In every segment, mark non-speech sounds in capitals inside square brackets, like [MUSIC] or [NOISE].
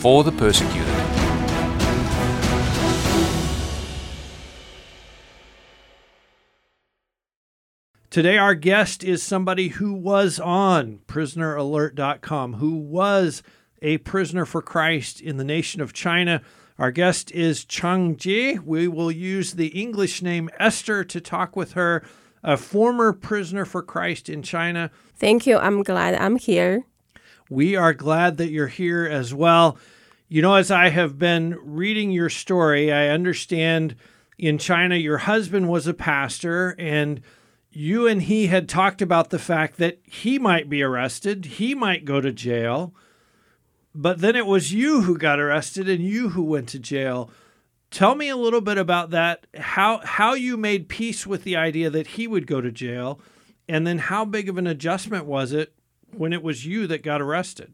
for the persecuted. Today, our guest is somebody who was on prisoneralert.com, who was a prisoner for Christ in the nation of China. Our guest is Cheng Jie. We will use the English name Esther to talk with her, a former prisoner for Christ in China. Thank you. I'm glad I'm here. We are glad that you're here as well. You know, as I have been reading your story, I understand in China your husband was a pastor and you and he had talked about the fact that he might be arrested, he might go to jail, but then it was you who got arrested and you who went to jail. Tell me a little bit about that, how how you made peace with the idea that he would go to jail, and then how big of an adjustment was it when it was you that got arrested?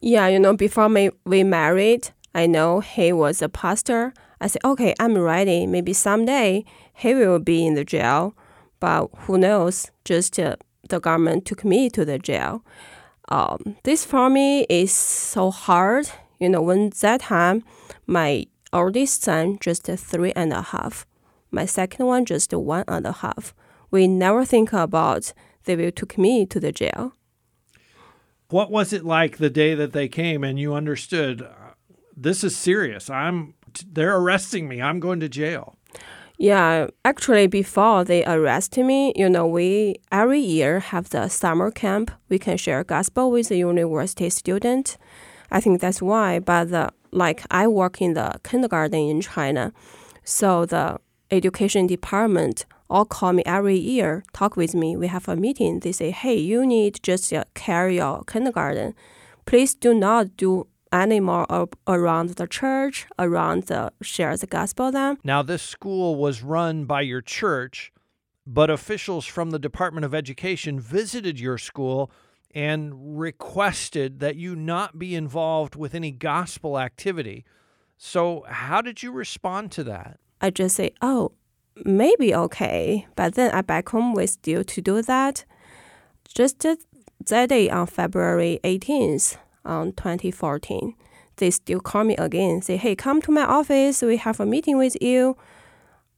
Yeah, you know, before me, we married, I know he was a pastor. I said, okay, I'm ready. Maybe someday he will be in the jail but who knows? Just uh, the government took me to the jail. Um, this for me is so hard. You know, when that time, my oldest son just three and a half, my second one just one and a half. We never think about they will took me to the jail. What was it like the day that they came and you understood uh, this is serious? I'm they're arresting me. I'm going to jail. Yeah, actually, before they arrest me, you know, we every year have the summer camp. We can share gospel with the university student. I think that's why. But the, like I work in the kindergarten in China, so the education department all call me every year, talk with me. We have a meeting. They say, hey, you need just uh, carry your kindergarten. Please do not do anymore around the church, around the share the gospel then. Now, this school was run by your church, but officials from the Department of Education visited your school and requested that you not be involved with any gospel activity. So, how did you respond to that? I just say, oh, maybe okay. But then I back home, we still to do that. Just that day on February 18th, on 2014. They still call me again, say, hey, come to my office, we have a meeting with you.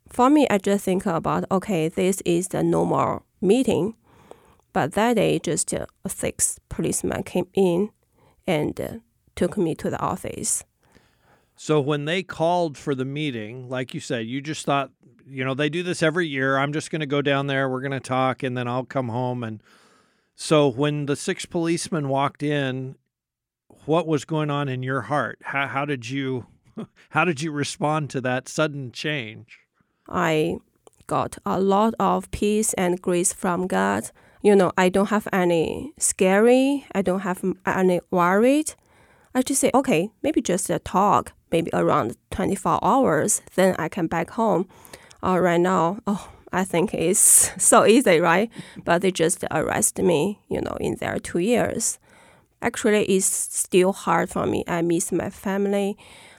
For me, I just think about, okay, this is the normal meeting. But that day, just uh, six policemen came in and uh, took me to the office. So when they called for the meeting, like you said, you just thought, you know, they do this every year. I'm just going to go down there, we're going to talk, and then I'll come home. And so when the six policemen walked in what was going on in your heart? How, how did you [LAUGHS] how did you respond to that sudden change? I got a lot of peace and grace from God. You know, I don't have any scary, I don't have any worried. I just say, okay, maybe just a talk, maybe around 24 hours, then I can back home. Uh, right now, oh, I think it's [LAUGHS] so easy, right? But they just arrest me, you know, in there two years actually it's still hard for me. I miss my family.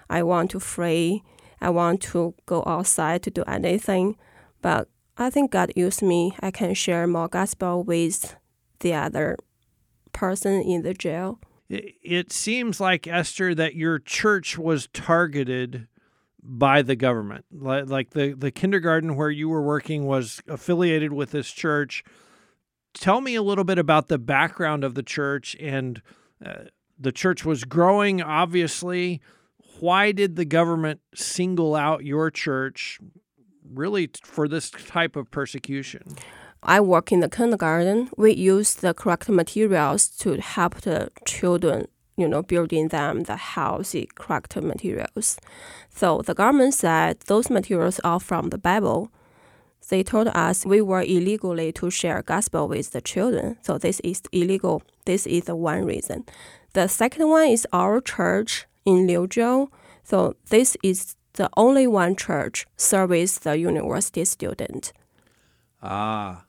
I want to free. I want to go outside to do anything. But I think God used me. I can share more gospel with the other person in the jail. It seems like, Esther, that your church was targeted by the government. Like the, the kindergarten where you were working was affiliated with this church. Tell me a little bit about the background of the church and uh, the church was growing obviously. Why did the government single out your church really for this type of persecution I work in the kindergarten. We use the correct materials to help the children, you know, building them the healthy, correct materials. So the government said those materials are from the Bible. They told us we were illegally to share gospel with the children. So this is illegal. This is the one reason. The second one is our church in Liuzhou. So this is the only one church service the university student. Ah.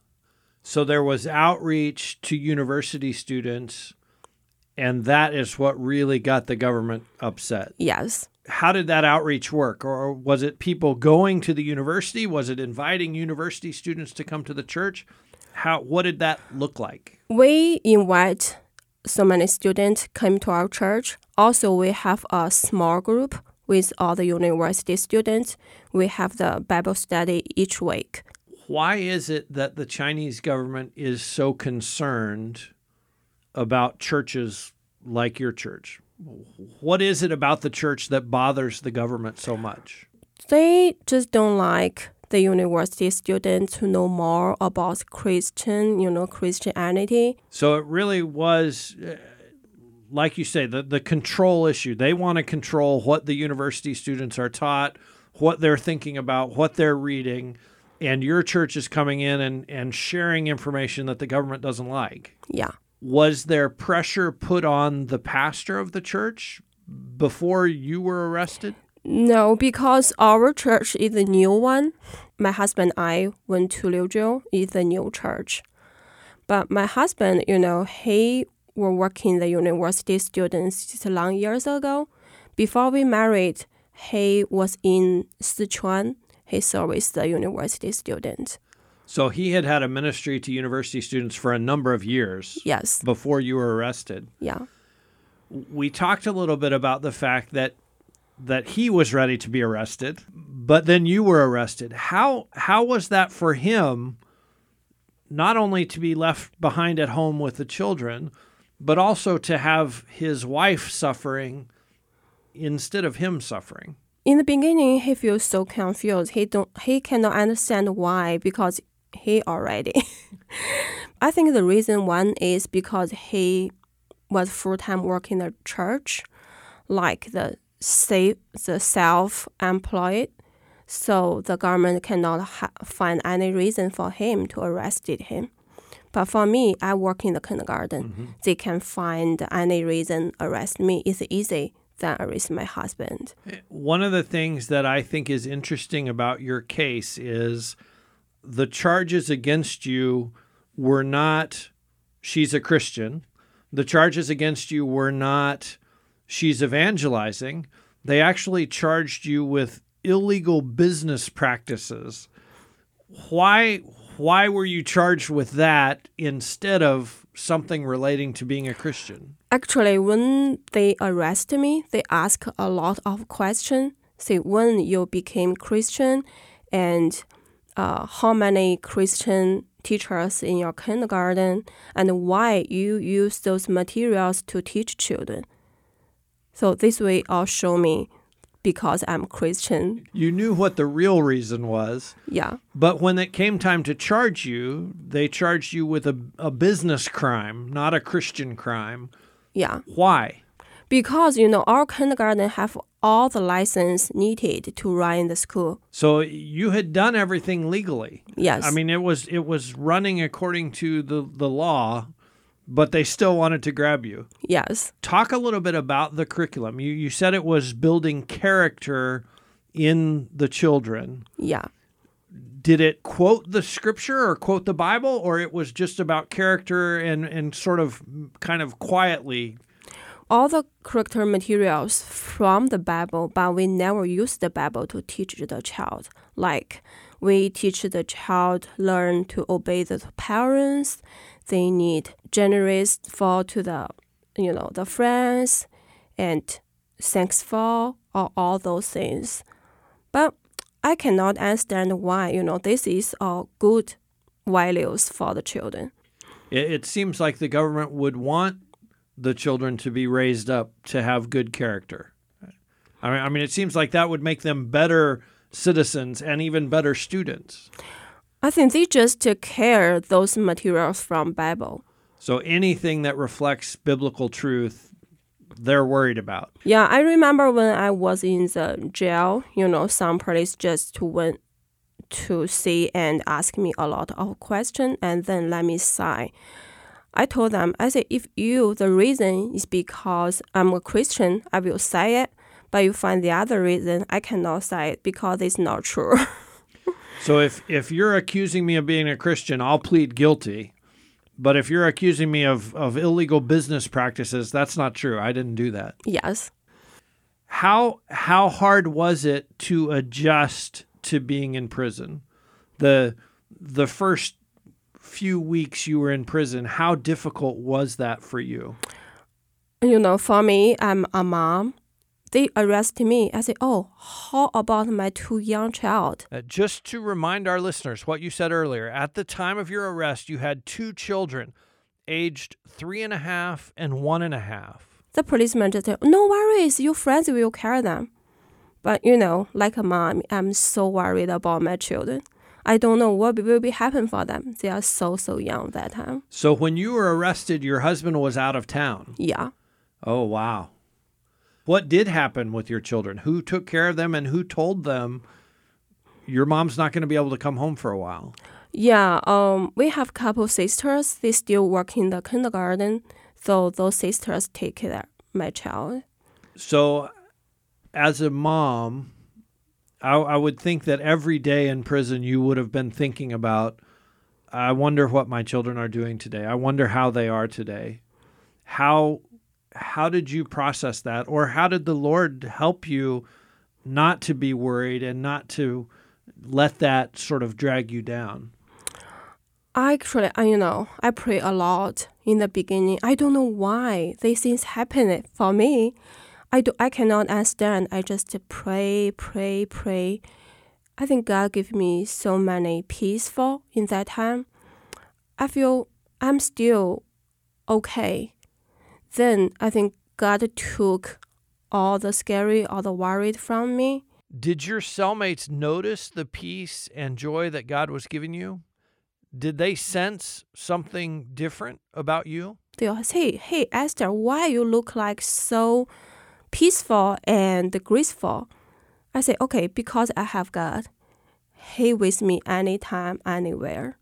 So there was outreach to university students, and that is what really got the government upset. Yes. How did that outreach work? Or was it people going to the university? Was it inviting university students to come to the church? How what did that look like? We invite so many students come to our church. Also, we have a small group with all the university students. We have the Bible study each week. Why is it that the Chinese government is so concerned about churches like your church? What is it about the church that bothers the government so much? They just don't like the university students who know more about Christian, you know, Christianity. So it really was, uh, like you say, the, the control issue. They want to control what the university students are taught, what they're thinking about, what they're reading. And your church is coming in and, and sharing information that the government doesn't like. Yeah. Was there pressure put on the pastor of the church before you were arrested? No, because our church is a new one. My husband and I went to Liuzhou, is a new church. But my husband, you know, he were working the university students long years ago. Before we married, he was in Sichuan. He serviced the university students. So he had had a ministry to university students for a number of years Yes. before you were arrested. Yeah. we talked a little bit about the fact that that he was ready to be arrested, but then you were arrested. How how was that for him not only to be left behind at home with the children, but also to have his wife suffering instead of him suffering? In the beginning, he feels so confused. He don't he cannot understand why because he already. [LAUGHS] I think the reason one is because he was full time working in the church, like the safe the self employed. So the government cannot ha- find any reason for him to arrested him. But for me, I work in the kindergarten. Mm-hmm. They can find any reason arrest me. It's easy than arrest my husband. One of the things that I think is interesting about your case is the charges against you were not she's a Christian. The charges against you were not she's evangelizing. They actually charged you with illegal business practices. Why why were you charged with that instead of something relating to being a Christian? Actually, when they arrest me, they ask a lot of questions. Say when you became Christian, and uh, how many Christian teachers in your kindergarten, and why you use those materials to teach children. So this way, all show me because I'm Christian. You knew what the real reason was. Yeah, But when it came time to charge you, they charged you with a, a business crime, not a Christian crime. Yeah. Why? Because you know our kindergarten have all the license needed to run the school. So you had done everything legally. Yes. I mean, it was it was running according to the, the law, but they still wanted to grab you. yes. Talk a little bit about the curriculum. You you said it was building character in the children. Yeah. Did it quote the scripture or quote the Bible, or it was just about character and, and sort of kind of quietly all the character materials from the Bible, but we never use the Bible to teach the child. Like we teach the child learn to obey the parents. They need generous for to the you know the friends and thanks for or all those things. But I cannot understand why you know this is all good values for the children. It, it seems like the government would want the children to be raised up to have good character. I mean, I mean, it seems like that would make them better citizens and even better students. I think they just take care those materials from Bible. So anything that reflects biblical truth, they're worried about. Yeah, I remember when I was in the jail, you know, some police just went to see and ask me a lot of questions and then let me sign. I told them, I said, if you, the reason is because I'm a Christian, I will say it. But you find the other reason, I cannot say it because it's not true. [LAUGHS] So if if you're accusing me of being a Christian, I'll plead guilty. But if you're accusing me of, of illegal business practices, that's not true. I didn't do that. yes. How how hard was it to adjust to being in prison? The the first few weeks you were in prison, how difficult was that for you? You know, for me, I'm a mom. They arrested me. I said, oh, how about my two young child? Uh, just to remind our listeners what you said earlier, at the time of your arrest, you had two children, aged three and a half and one and a half. The policeman just said, no worries, your friends will carry them. But, you know, like a mom, I'm so worried about my children. I don't know what will be happen for them. They are so, so young that time. So when you were arrested, your husband was out of town. Yeah. Oh, wow. What did happen with your children? Who took care of them and who told them your mom's not going to be able to come home for a while? Yeah, um, we have couple sisters. They still work in the kindergarten, so those sisters take care of my child. So, as a mom, I, I would think that every day in prison you would have been thinking about, I wonder what my children are doing today. I wonder how they are today. How how did you process that, or how did the Lord help you not to be worried and not to let that sort of drag you down? Actually, you know, I pray a lot in the beginning. I don't know why these things happen for me. I do. I cannot understand. I just pray, pray, pray. I think God gave me so many peaceful in that time. I feel I'm still okay. Then I think God took all the scary, all the worried from me. Did your cellmates notice the peace and joy that God was giving you? Did they sense something different about you? They all say, "Hey, hey, Esther, why you look like so peaceful and graceful?" I say, "Okay, because I have God. He with me anytime, anywhere."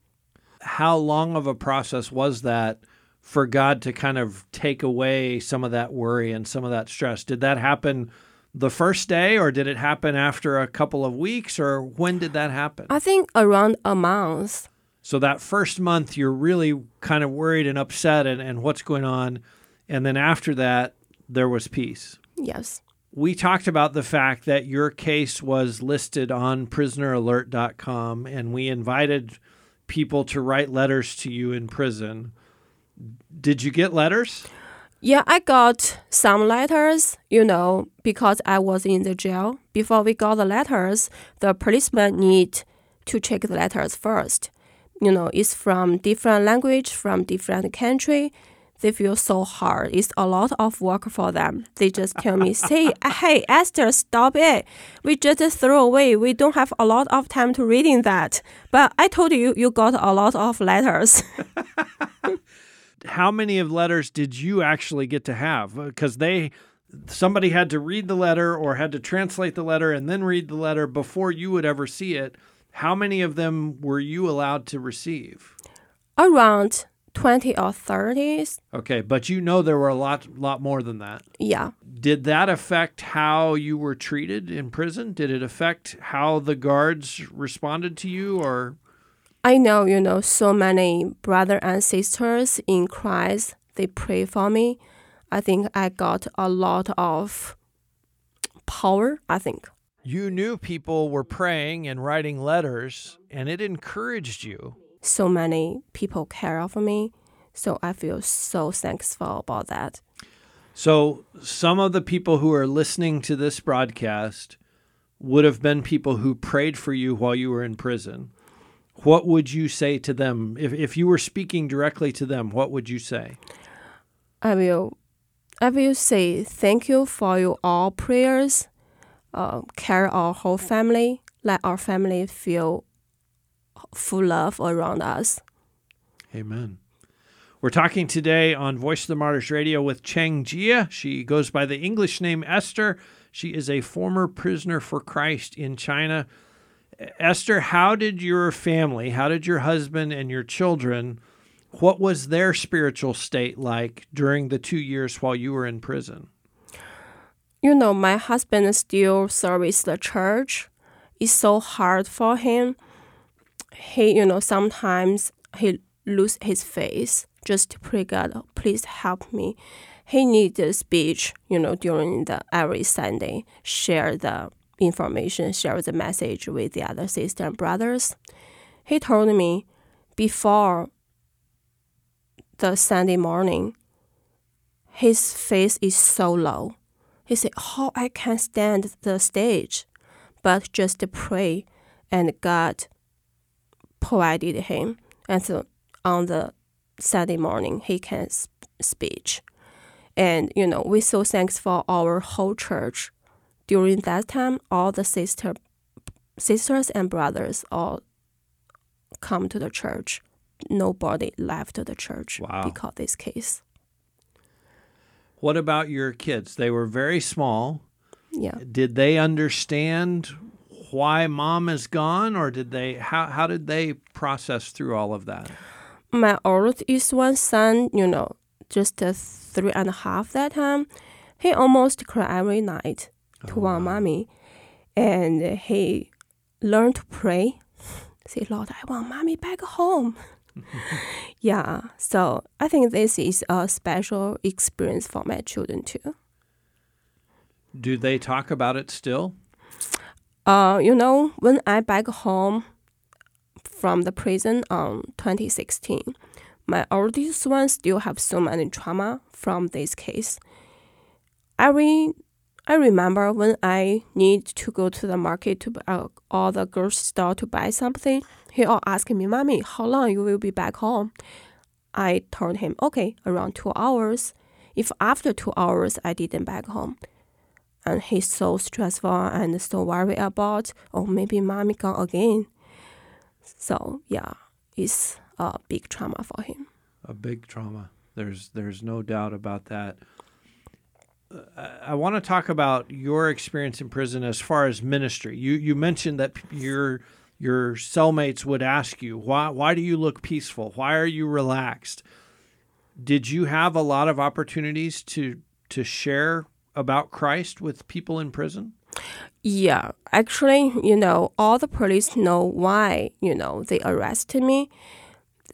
How long of a process was that for God to kind of take away some of that worry and some of that stress? Did that happen the first day or did it happen after a couple of weeks or when did that happen? I think around a month. So that first month, you're really kind of worried and upset and, and what's going on. And then after that, there was peace. Yes. We talked about the fact that your case was listed on prisoneralert.com and we invited people to write letters to you in prison. Did you get letters? Yeah, I got some letters, you know, because I was in the jail. Before we got the letters, the policeman need to check the letters first. You know, it's from different language, from different country. They feel so hard. It's a lot of work for them. They just tell me, say, uh, hey, Esther, stop it. We just throw away. We don't have a lot of time to reading that. But I told you, you got a lot of letters. [LAUGHS] How many of letters did you actually get to have? Uh, because they somebody had to read the letter or had to translate the letter and then read the letter before you would ever see it. How many of them were you allowed to receive? Around 20 or 30. Okay, but you know there were a lot lot more than that. Yeah. Did that affect how you were treated in prison? Did it affect how the guards responded to you or I know, you know, so many brother and sisters in Christ, they pray for me. I think I got a lot of power, I think. you knew people were praying and writing letters and it encouraged you? So many people care for me. So I feel so thankful about that. So, some of the people who are listening to this broadcast would have been people who prayed for you while you were in prison. What would you say to them? If, if you were speaking directly to them, what would you say? I will I will say thank you for your all prayers. Uh, care our whole family. Let our family feel full love around us. Amen. We're talking today on Voice of the Martyrs Radio with Cheng Jie. She goes by the English name Esther. She is a former prisoner for Christ in China. Esther, how did your family, how did your husband and your children What was their spiritual state like during the two years while you were in prison? You know, my husband still serves the church. It's so hard for him. He, you know, sometimes he lose his face just to pray God, please help me. He needs a speech, you know, during the every Sunday, share the information, share the message with the other sister and brothers. He told me before the Sunday morning, his face is so low. He said, How I can stand the stage, but just pray, and God provided him. And so on the Sunday morning, he can speech. And, you know, we so thanks for our whole church. During that time, all the sister, sisters and brothers all come to the church. Nobody left the church Wow. because of this case. What about your kids? They were very small. Yeah. Did they understand why mom is gone or did they how how did they process through all of that? my oldest one son, you know, just uh, three and a half that time, he almost cried every night to want mommy, and he learned to pray. [LAUGHS] Say, Lord, I want mommy back home. [LAUGHS] yeah, so I think this is a special experience for my children too. Do they talk about it still? Uh, you know, when I back home from the prison on 2016, my oldest one still have so many trauma from this case. Every I remember when I need to go to the market to uh, or the grocery store to buy something, he all asking me, "Mommy, how long you will be back home?" I told him, "Okay, around two hours." If after two hours I didn't back home, and he's so stressful and so worried about, oh, maybe mommy gone again. So yeah, it's a big trauma for him. a big trauma. There's there's no doubt about that. I, I want to talk about your experience in prison as far as ministry. You you mentioned that your your cellmates would ask you why why do you look peaceful? Why are you relaxed? Did you have a lot of opportunities to to share about Christ with people in prison? Yeah, actually, you know, all the police know why, you know, they arrested me.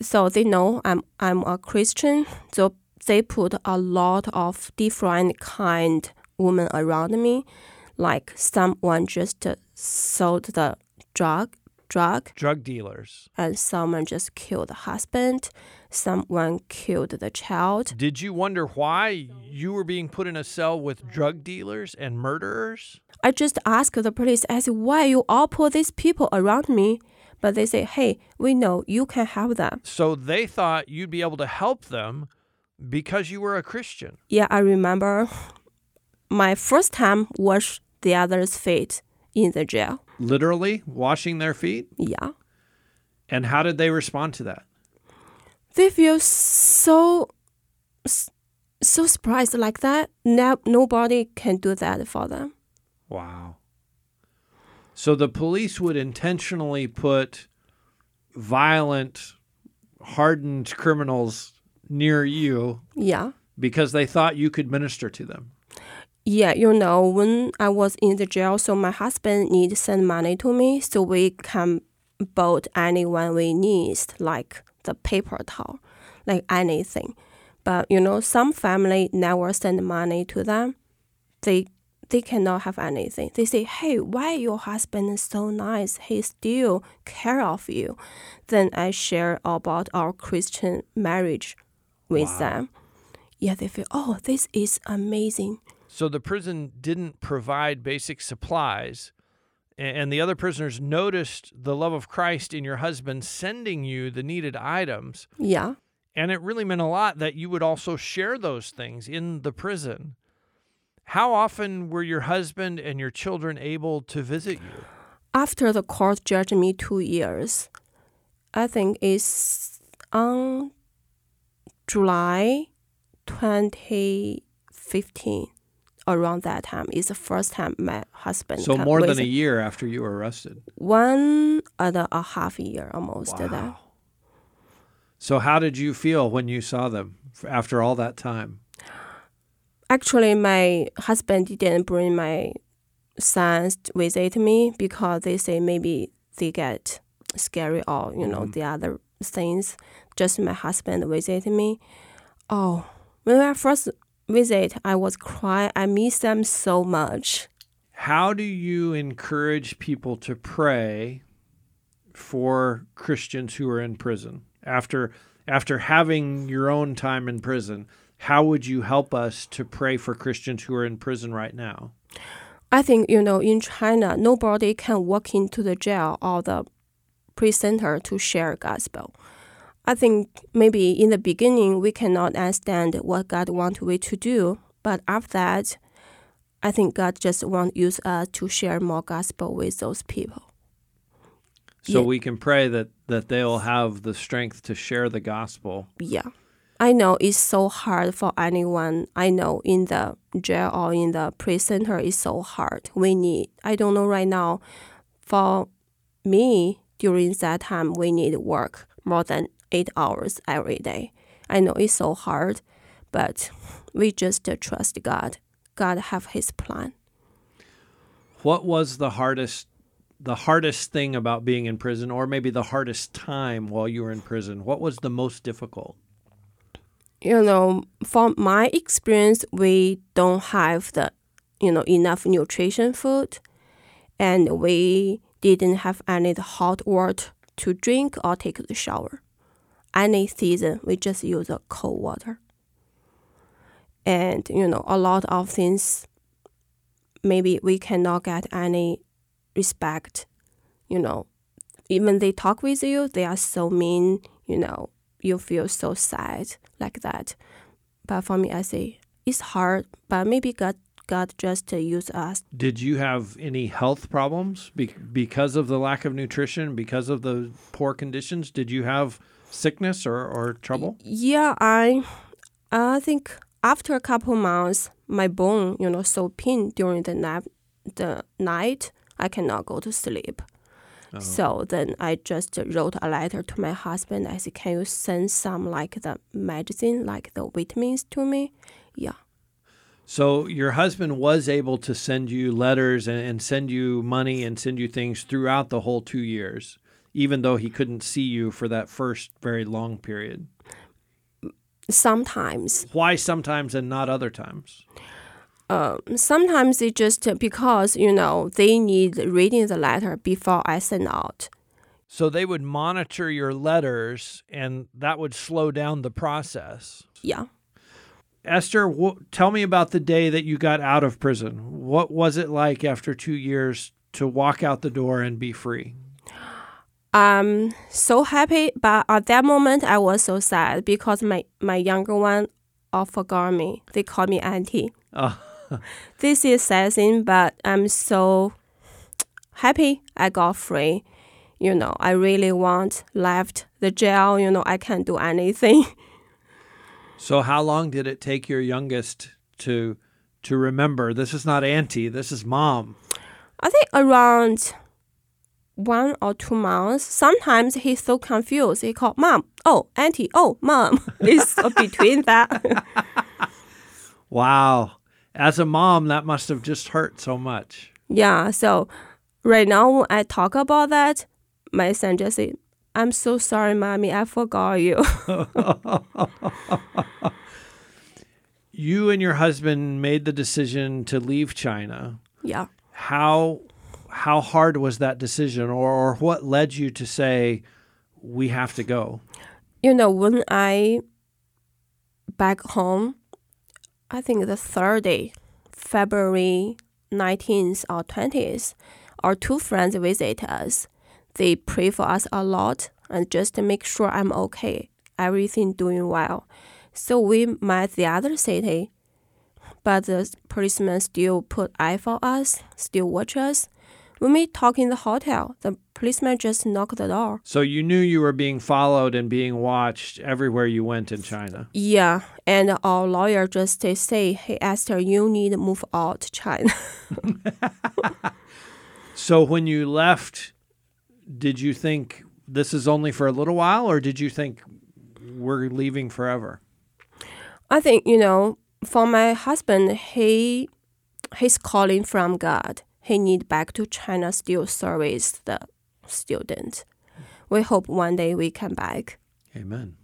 So they know I'm I'm a Christian. So they put a lot of different kind women around me. Like someone just sold the drug drug Drug dealers. and someone just killed the husband, someone killed the child. Did you wonder why you were being put in a cell with drug dealers and murderers? I just asked the police, I said, why you all put these people around me? But they say, hey, we know you can help them. So they thought you'd be able to help them because you were a Christian. Yeah, I remember my first time wash the other's feet in the jail. Literally washing their feet. Yeah. And how did they respond to that? They feel so so surprised like that. Now nobody can do that for them. Wow. So the police would intentionally put violent, hardened criminals near you Yeah. because they thought you could minister to them. Yeah, you know, when I was in the jail, so my husband need send money to me so we can buy anyone we need, like the paper towel, like anything. But you know, some family never send money to them. They they cannot have anything. They say, "Hey, why your husband is so nice? He still care of you." Then I share about our Christian marriage with Wow. them. Yeah, they feel, "Oh, this is amazing." So the prison didn't provide basic supplies. And the other prisoners noticed the love of Christ in your husband sending you the needed items. Yeah. And it really meant a lot that you would also share those things in the prison. How often were your husband and your children able to visit you? After the court judged me two years, I think it's on July 2015. Around that time is the first time my husband. So more than a year after you were arrested. one and a half year almost. That. So, how did you feel when you saw them after all that time? Actually, my husband didn't bring my sons to visit me because they say maybe they get scary or you know mm-hmm. the other things. Just my husband visit me. Oh, when I first visit, I was crying. I miss them so much. How do you encourage people to pray for Christians who are in prison after after having your own time in prison? How would you help us to pray for Christians who are in prison right now? I think you know in China, nobody can walk into the jail or the prison center to share gospel. I think maybe in the beginning we cannot understand what God wants we to do, but after that, I think God just want use us to share more gospel with those people. So Yeah. we can pray that that they'll have the strength to share the gospel. Yeah. I know it's so hard for anyone I know in the jail or in the prison center it's so hard. We need I don't know right now for me during that time we need work more than eight hours every day. I know it's so hard, but we just trust God. God have his plan. What was the hardest the hardest thing about being in prison or maybe the hardest time while you were in prison? What was the most difficult? you know, from my experience, we don't have the, you know, enough nutrition food, and we didn't have any hot water to drink or take the shower. Any season, we just use the cold water. And you know, a lot of things. Maybe we cannot get any respect. You know, even they talk with you, they are so mean. You know, you feel so sad like that. But for me, I say it's hard, but maybe God God just use us. Did you have any health problems be- because of the lack of nutrition, because of the poor conditions? Did you have sickness or, or trouble? Yeah, I I think after a couple months, my bone, you know, so pain during the nap, the night, I cannot go to sleep. Oh. So then I just wrote a letter to my husband. I said, "Can you send some like the medicine, like the vitamins to me?" Yeah. So your husband was able to send you letters and, and send you money and send you things throughout the whole two years, even though he couldn't see you for that first very long period. Sometimes Why sometimes and not other times? Um, sometimes it just uh, because you know they need reading the letter before I send out. So they would monitor your letters and that would slow down the process. Yeah. Esther, wh- tell me about the day that you got out of prison. What was it like after two years to walk out the door and be free? I'm so happy, but at that moment I was so sad because my my younger one all forgot me. They call me auntie. Oh. [LAUGHS] this is sad thing, but I'm so happy I got free. You know, I really want left the jail. You know, I can't do anything. [LAUGHS] So how long did it take your youngest to to remember this is not auntie, this is mom? I think around one or two months. Sometimes he's so confused. He called mom. Oh, auntie. Oh, mom. [LAUGHS] it's between that. [LAUGHS] Wow. As a mom, that must have just hurt so much. yeah. So right now, when I talk about that, my son just say, "I'm so sorry, mommy. I forgot you." [LAUGHS] You and your husband made the decision to leave China. yeah. How how hard was that decision or, or what led you to say we have to go? You know, when I back home, I think the third day, February 19th or 20th, our two friends visit us. They pray for us a lot and just to make sure I'm okay, everything doing well. So we met the other city, but the policeman still put eye for us, still watch us. When we talk in the hotel, the policeman just knocked the door. So you knew you were being followed and being watched everywhere you went in China. Yeah, and our lawyer just say, "Hey Esther, you need to move out China." [LAUGHS] So when you left, did you think this is only for a little while or did you think we're leaving forever? I think you know, for my husband, he he's calling from God. He need back to China still service the student. We hope one day we come back. Amen.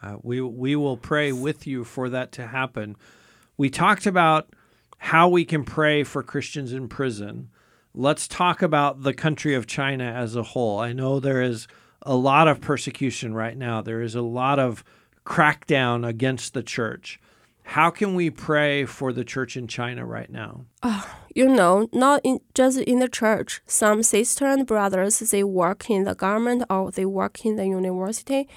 Uh, we we will pray with you for that to happen. We talked about how we can pray for Christians in prison. Let's talk about the country of China as a whole. I know there is a lot of persecution right now. There is a lot of crackdown against the church. How can we pray for the church in China right now? Uh, you know, not in, just in the church. Some sisters and brothers, they work in the government or they work in the university.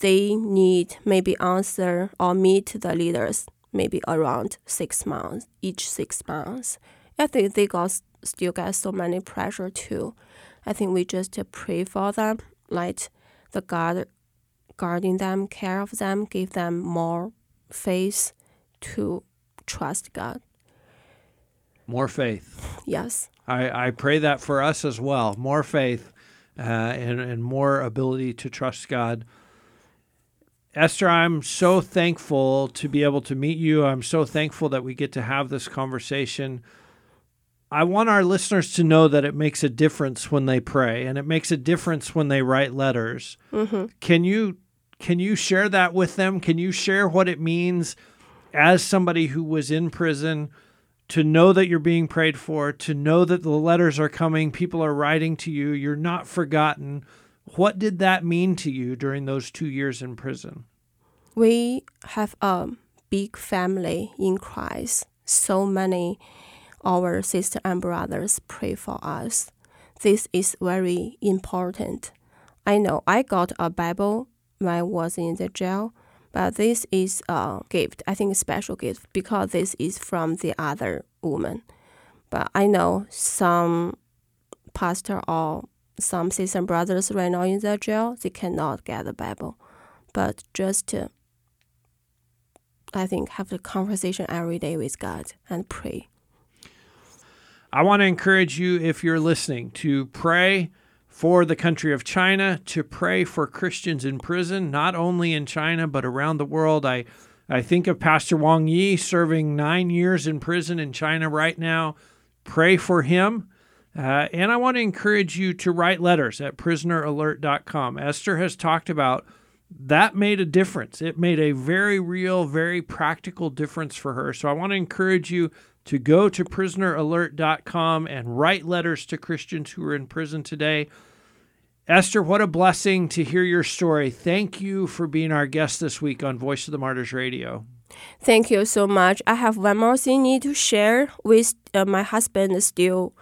They need maybe answer or meet the leaders maybe around six months, each six months. I think they got still got so many pressure too. I think we just pray for them, let the God guarding them, care of them, give them more faith to trust God. More faith. Yes. I, I pray that for us as well. More faith uh, and, and more ability to trust God. Esther, I'm so thankful to be able to meet you. I'm so thankful that we get to have this conversation. I want our listeners to know that it makes a difference when they pray and it makes a difference when they write letters. Mm-hmm. Can you can you share that with them? Can you share what it means as somebody who was in prison to know that you're being prayed for, to know that the letters are coming, people are writing to you, you're not forgotten? What did that mean to you during those 2 years in prison? We have a big family in Christ. So many our sisters and brothers pray for us. This is very important. I know I got a Bible I was in the jail. But this is a gift, I think a special gift, because this is from the other woman. But I know some pastor or some sisters brothers right now in the jail, they cannot get the Bible. But just to, I think, have the conversation every day with God and pray. I want to encourage you, if you're listening, to pray for the country of China, to pray for Christians in prison, not only in China, but around the world. I, I think of Pastor Wang Yi serving nine years in prison in China right now. Pray for him. Uh, and I want to encourage you to write letters at prisoneralert.com. Esther has talked about that made a difference. It made a very real, very practical difference for her. So I want to encourage you to go to prisoneralert.com and write letters to Christians who are in prison today. Esther, what a blessing to hear your story. Thank you for being our guest this week on Voice of the Martyrs Radio. Thank you so much. I have one more thing need to share with uh, my husband still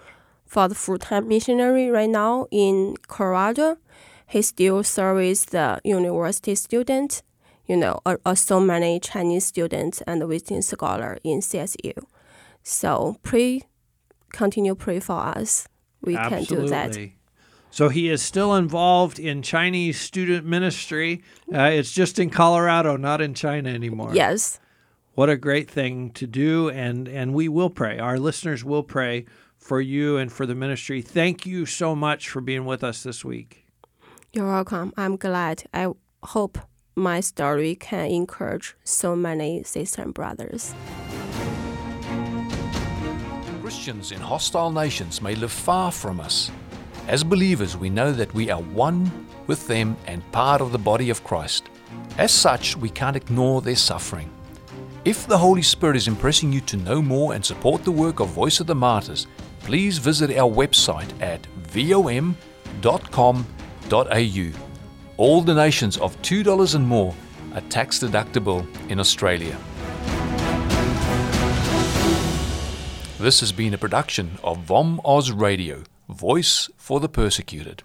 for the full-time missionary right now in Colorado. He still serves the university student, you know, uh, uh, so many Chinese students and visiting scholar in CSU. So pray, continue pray for us. We Absolutely. can do that. So he is still involved in Chinese student ministry. Uh, it's just in Colorado, not in China anymore. Yes. What a great thing to do, and and we will pray. Our listeners will pray for you and for the ministry. Thank you so much for being with us this week. You're welcome. I'm glad. I hope my story can encourage so many sisters and brothers. Christians in hostile nations may live far from us. As believers, we know that we are one with them and part of the body of Christ. As such, we can't ignore their suffering. If the Holy Spirit is impressing you to know more and support the work of Voice of the Martyrs, please visit our website at vom.com.au. All donations of $2 and more are tax deductible in Australia. This has been a production of VOM Oz Radio, Voice for the Persecuted.